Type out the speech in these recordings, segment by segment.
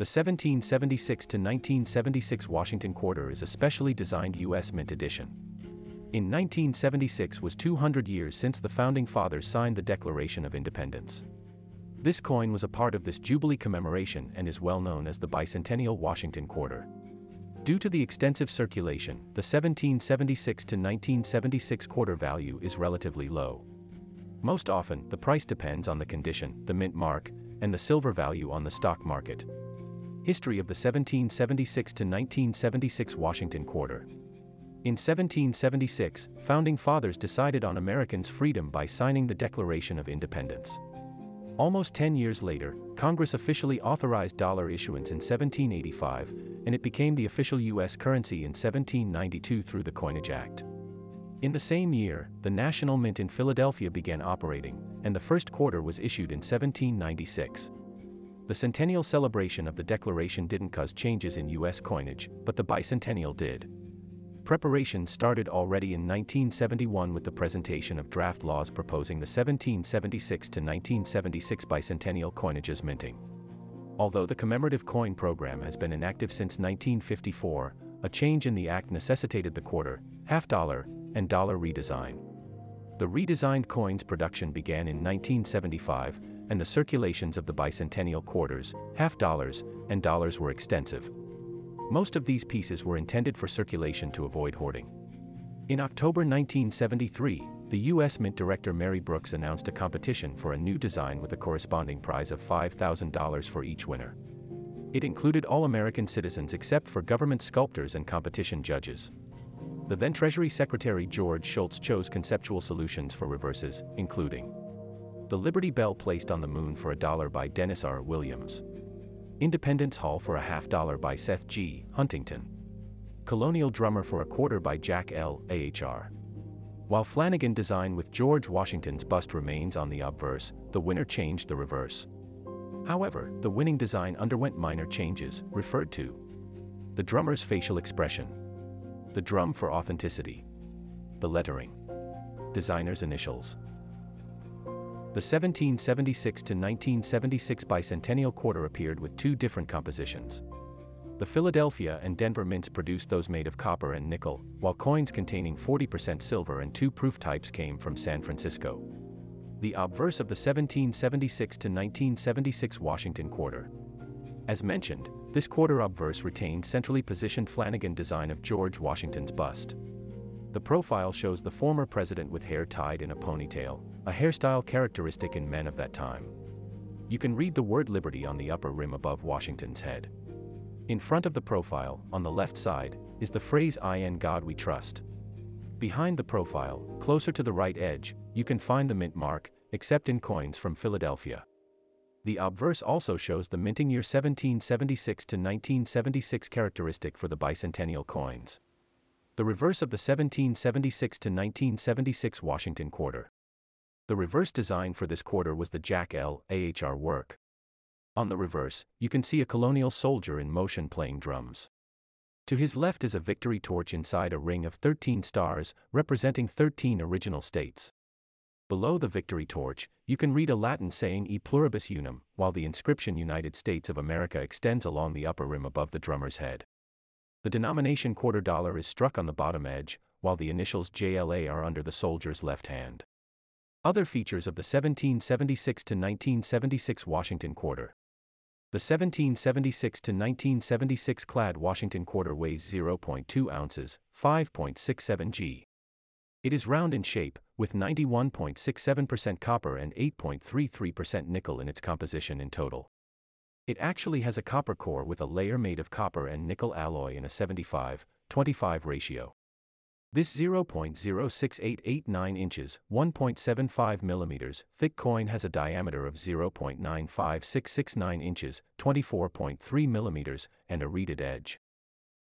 The 1776 to 1976 Washington Quarter is a specially designed U.S. Mint edition. In 1976 was 200 years since the Founding Fathers signed the Declaration of Independence. This coin was a part of this Jubilee commemoration and is well known as the Bicentennial Washington Quarter. Due to the extensive circulation, the 1776 to 1976 quarter value is relatively low. Most often, the price depends on the condition, the mint mark, and the silver value on the stock market. History of the 1776 to 1976 Washington Quarter. In 1776, founding fathers decided on Americans' freedom by signing the Declaration of Independence. Almost 10 years later, Congress officially authorized dollar issuance in 1785, and it became the official U.S. currency in 1792 through the Coinage Act. In the same year, the National Mint in Philadelphia began operating, and the first quarter was issued in 1796. The centennial celebration of the Declaration didn't cause changes in U.S. coinage, but the bicentennial did. Preparations started already in 1971 with the presentation of draft laws proposing the 1776 to 1976 bicentennial coinages minting. Although the commemorative coin program has been inactive since 1954, a change in the act necessitated the quarter, half dollar, and dollar redesign. The redesigned coins production began in 1975, and the circulations of the bicentennial quarters, half dollars, and dollars were extensive. Most of these pieces were intended for circulation to avoid hoarding. In October 1973, the U.S. Mint Director Mary Brooks announced a competition for a new design with a corresponding prize of $5,000 for each winner. It included all American citizens except for government sculptors and competition judges. The then Treasury Secretary George Shultz chose conceptual solutions for reverses, including the Liberty Bell placed on the moon for a dollar by Dennis R. Williams. Independence Hall for a half dollar by Seth G. Huntington. Colonial Drummer for a quarter by Jack L. Ahr. While Flanagan design with George Washington's bust remains on the obverse, the winner changed the reverse. However, the winning design underwent minor changes, referred to the drummer's facial expression, the drum for authenticity, the lettering, designer's initials. The 1776 to 1976 bicentennial quarter appeared with two different compositions. The Philadelphia and Denver mints produced those made of copper and nickel, while coins containing 40% silver and two proof types came from San Francisco. The obverse of the 1776 to 1976 Washington quarter. As mentioned, this quarter obverse retained centrally positioned Flanagan design of George Washington's bust. The profile shows the former president with hair tied in a ponytail, a hairstyle characteristic in men of that time. You can read the word liberty on the upper rim above Washington's head. In front of the profile, on the left side, is the phrase I in God we trust. Behind the profile, closer to the right edge, you can find the mint mark, except in coins from Philadelphia. The obverse also shows the minting year 1776 to 1976 characteristic for the bicentennial coins. The reverse of the 1776 to 1976 Washington quarter. The reverse design for this quarter was the Jack L. Ahr work. On the reverse, you can see a colonial soldier in motion playing drums. To his left is a victory torch inside a ring of 13 stars, representing 13 original states. Below the victory torch, you can read a Latin saying E pluribus unum, while the inscription United States of America extends along the upper rim above the drummer's head. The denomination quarter dollar is struck on the bottom edge, while the initials JLA are under the soldier's left hand. Other features of the 1776 to 1976 Washington Quarter. The 1776 to 1976 clad Washington Quarter weighs 0.2 ounces, 5.67 g. It is round in shape, with 91.67% copper and 8.33% nickel in its composition in total. It actually has a copper core with a layer made of copper and nickel alloy in a 75 25 ratio. This 0.06889 inches, 1.75 millimeters, thick coin has a diameter of 0.95669 inches, 24.3 millimeters, and a reeded edge.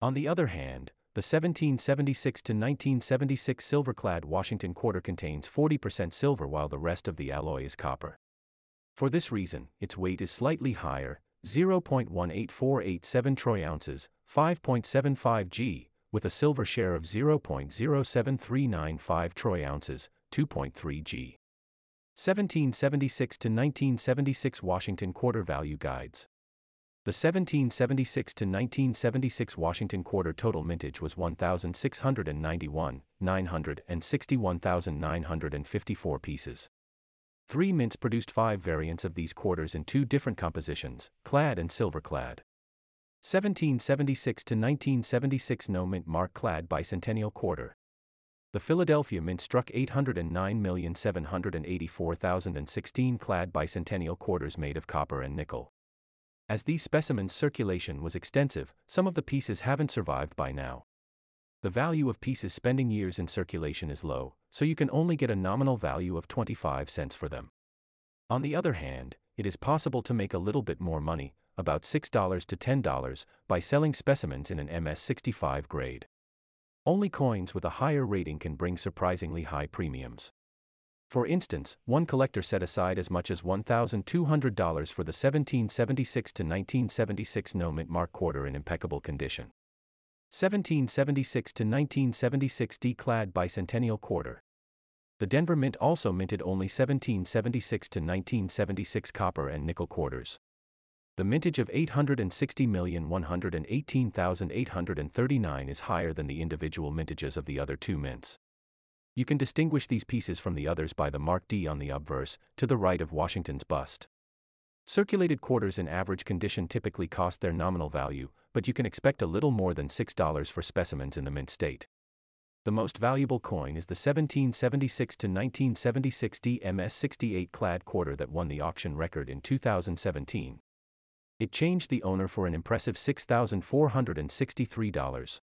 On the other hand, the 1776 to 1976 silver-clad Washington quarter contains 40% silver while the rest of the alloy is copper. For this reason, its weight is slightly higher, 0.18487 troy ounces, 5.75 g, with a silver share of 0.07395 troy ounces, 2.3 g. 1776 to 1976 Washington Quarter Value Guides. The 1776 to 1976 Washington quarter total mintage was 1,691, 961,954 pieces. Three mints produced five variants of these quarters in two different compositions, clad and silver clad. 1776 to 1976 No Mint Mark Clad Bicentennial Quarter. The Philadelphia Mint struck 809,784,016 clad bicentennial quarters made of copper and nickel. As these specimens' circulation was extensive, some of the pieces haven't survived by now. The value of pieces spending years in circulation is low, so you can only get a nominal value of 25 cents for them. On the other hand, it is possible to make a little bit more money, about $6 to $10, by selling specimens in an MS65 grade. Only coins with a higher rating can bring surprisingly high premiums. For instance, one collector set aside as much as $1,200 for the 1776 to 1976 no mint mark quarter in impeccable condition. 1776 to 1976 D-clad bicentennial quarter. The Denver Mint also minted only 1776 to 1976 copper and nickel quarters. The mintage of 860,118,839 is higher than the individual mintages of the other two mints. You can distinguish these pieces from the others by the mark D on the obverse, to the right of Washington's bust. Circulated quarters in average condition typically cost their nominal value, but you can expect a little more than $6 for specimens in the mint state. The most valuable coin is the 1776 to 1976 DMS 68 clad quarter that won the auction record in 2017. It changed the owner for an impressive $6,463.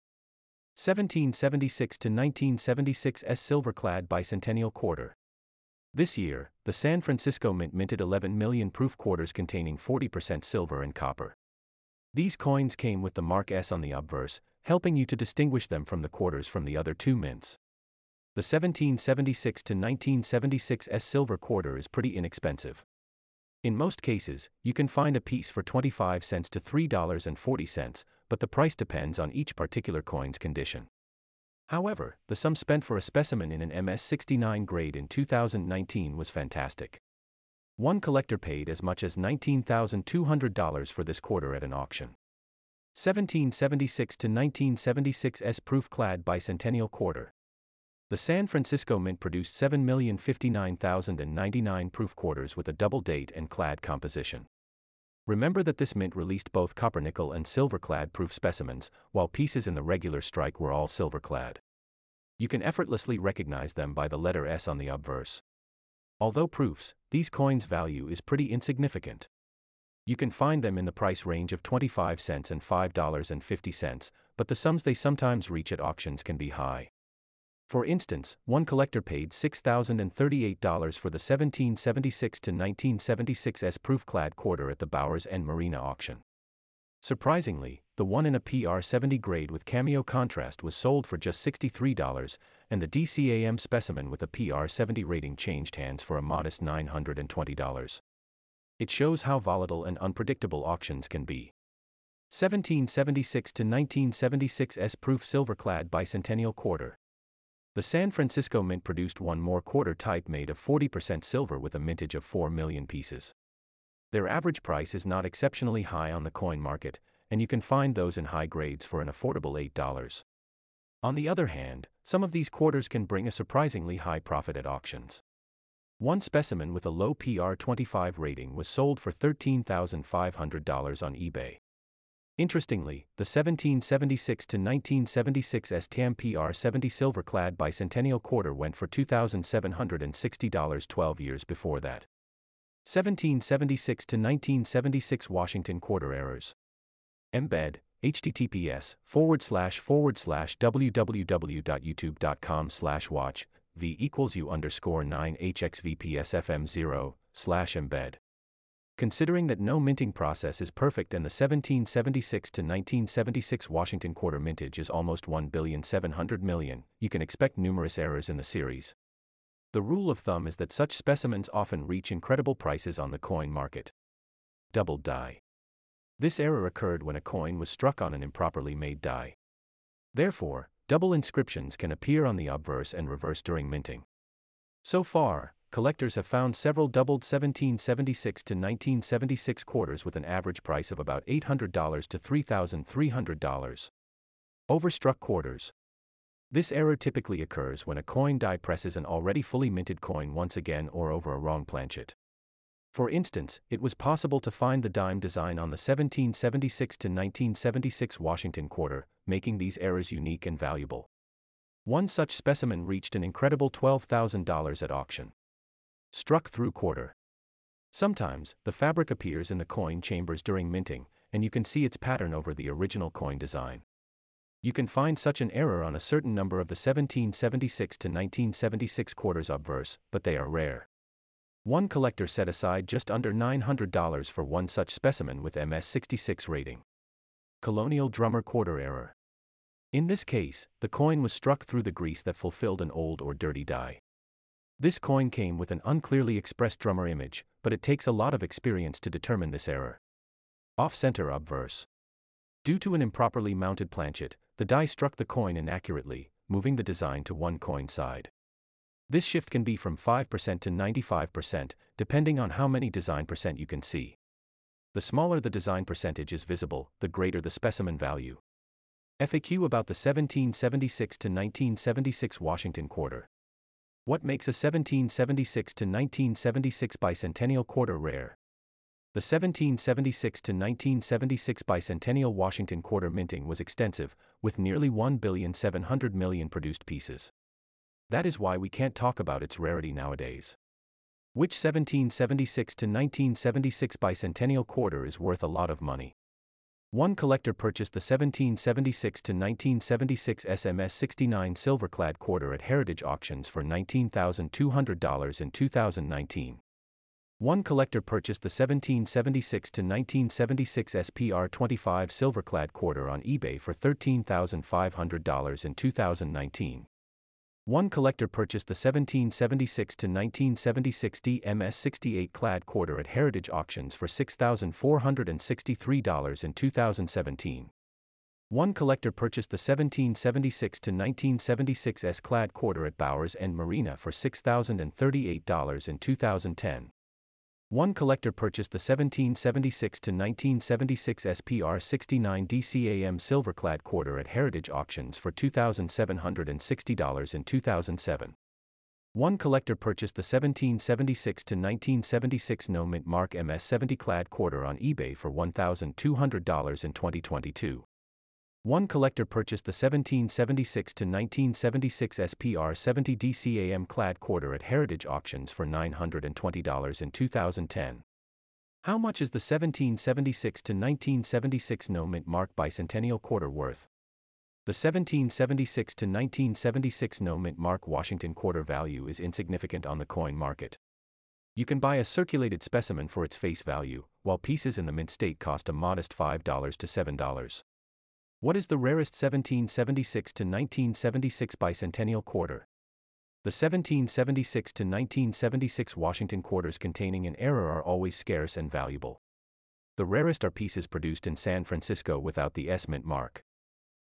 1776 to 1976 S silver clad bicentennial quarter. This year, the San Francisco Mint minted 11 million proof quarters containing 40% silver and copper. These coins came with the mark S on the obverse, helping you to distinguish them from the quarters from the other two mints. The 1776 to 1976 S silver quarter is pretty inexpensive. In most cases, you can find a piece for 25 cents to $3.40, but the price depends on each particular coin's condition. However, the sum spent for a specimen in an MS69 grade in 2019 was fantastic. One collector paid as much as $19,200 for this quarter at an auction. 1776 to 1976 S proof clad bicentennial quarter. The San Francisco Mint produced 7,059,099 proof quarters with a double date and clad composition. Remember that this mint released both copper nickel and silver clad proof specimens, while pieces in the regular strike were all silver clad. You can effortlessly recognize them by the letter S on the obverse. Although proofs, these coins' value is pretty insignificant. You can find them in the price range of 25 cents and $5.50, but the sums they sometimes reach at auctions can be high. For instance, one collector paid $6,038 for the 1776 to 1976 S proof clad quarter at the Bowers and Merena auction. Surprisingly, the one in a PR 70 grade with cameo contrast was sold for just $63, and the DCAM specimen with a PR 70 rating changed hands for a modest $920. It shows how volatile and unpredictable auctions can be. 1776 to 1976 S proof silver clad bicentennial quarter. The San Francisco Mint produced one more quarter type made of 40% silver with a mintage of 4 million pieces. Their average price is not exceptionally high on the coin market, and you can find those in high grades for an affordable $8. On the other hand, some of these quarters can bring a surprisingly high profit at auctions. One specimen with a low PR 25 rating was sold for $13,500 on eBay. Interestingly, the 1776 to 1976 STAM PR 70 silver clad bicentennial quarter went for $2,760 12 years before that. 1776 to 1976 Washington quarter errors. Embed, https forward slash forward slash www.youtube.com slash watch v equals u underscore 9 hxvpsfm 0 slash embed. Considering that no minting process is perfect and the 1776 to 1976 Washington quarter mintage is almost 1,700 million, you can expect numerous errors in the series. The rule of thumb is that such specimens often reach incredible prices on the coin market. Double die. This error occurred when a coin was struck on an improperly made die. Therefore, double inscriptions can appear on the obverse and reverse during minting. So far, collectors have found several doubled 1776 to 1976 quarters with an average price of about $800 to $3,300. Overstruck quarters. This error typically occurs when a coin die presses an already fully minted coin once again or over a wrong planchet. For instance, it was possible to find the dime design on the 1776 to 1976 Washington quarter, making these errors unique and valuable. One such specimen reached an incredible $12,000 at auction. Struck through quarter. Sometimes, the fabric appears in the coin chambers during minting, and you can see its pattern over the original coin design. You can find such an error on a certain number of the 1776 to 1976 quarters obverse, but they are rare. One collector set aside just under $900 for one such specimen with MS66 rating. Colonial Drummer Quarter Error. In this case, the coin was struck through the grease that fulfilled an old or dirty die. This coin came with an unclearly expressed drummer image, but it takes a lot of experience to determine this error. Off center obverse. Due to an improperly mounted planchet, the die struck the coin inaccurately, moving the design to one coin side. This shift can be from 5% to 95%, depending on how many design percent you can see. The smaller the design percentage is visible, the greater the specimen value. FAQ about the 1776 to 1976 Washington quarter. What makes a 1776 to 1976 bicentennial quarter rare? The 1776 to 1976 bicentennial Washington quarter minting was extensive, with nearly 1,700 million produced pieces. That is why we can't talk about its rarity nowadays. Which 1776 to 1976 bicentennial quarter is worth a lot of money? One collector purchased the 1776 to 1976 SMS 69 silver-clad quarter at Heritage Auctions for $19,200 in 2019. One collector purchased the 1776 to 1976 SPR 25 silverclad quarter on eBay for $13,500 in 2019. One collector purchased the 1776 to 1976 DMS 68 clad quarter at Heritage Auctions for $6,463 in 2017. One collector purchased the 1776 to 1976 S clad quarter at Bowers and Merena for $6,038 in 2010. One collector purchased the 1776 to 1976 SPR 69 DCAM silverclad quarter at Heritage Auctions for $2,760 in 2007. One collector purchased the 1776 to 1976 No Mint Mark MS 70 clad quarter on eBay for $1,200 in 2022. One collector purchased the 1776 to 1976 SPR 70 DCAM clad quarter at Heritage Auctions for $920 in 2010. How much is the 1776 to 1976 no mint mark bicentennial quarter worth? The 1776 to 1976 no mint mark Washington quarter value is insignificant on the coin market. You can buy a circulated specimen for its face value, while pieces in the mint state cost a modest $5 to $7. What is the rarest 1776 to 1976 bicentennial quarter? The 1776 to 1976 Washington quarters containing an error are always scarce and valuable. The rarest are pieces produced in San Francisco without the S mint mark.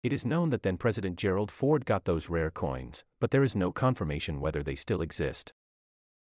It is known that then President Gerald Ford got those rare coins, but there is no confirmation whether they still exist.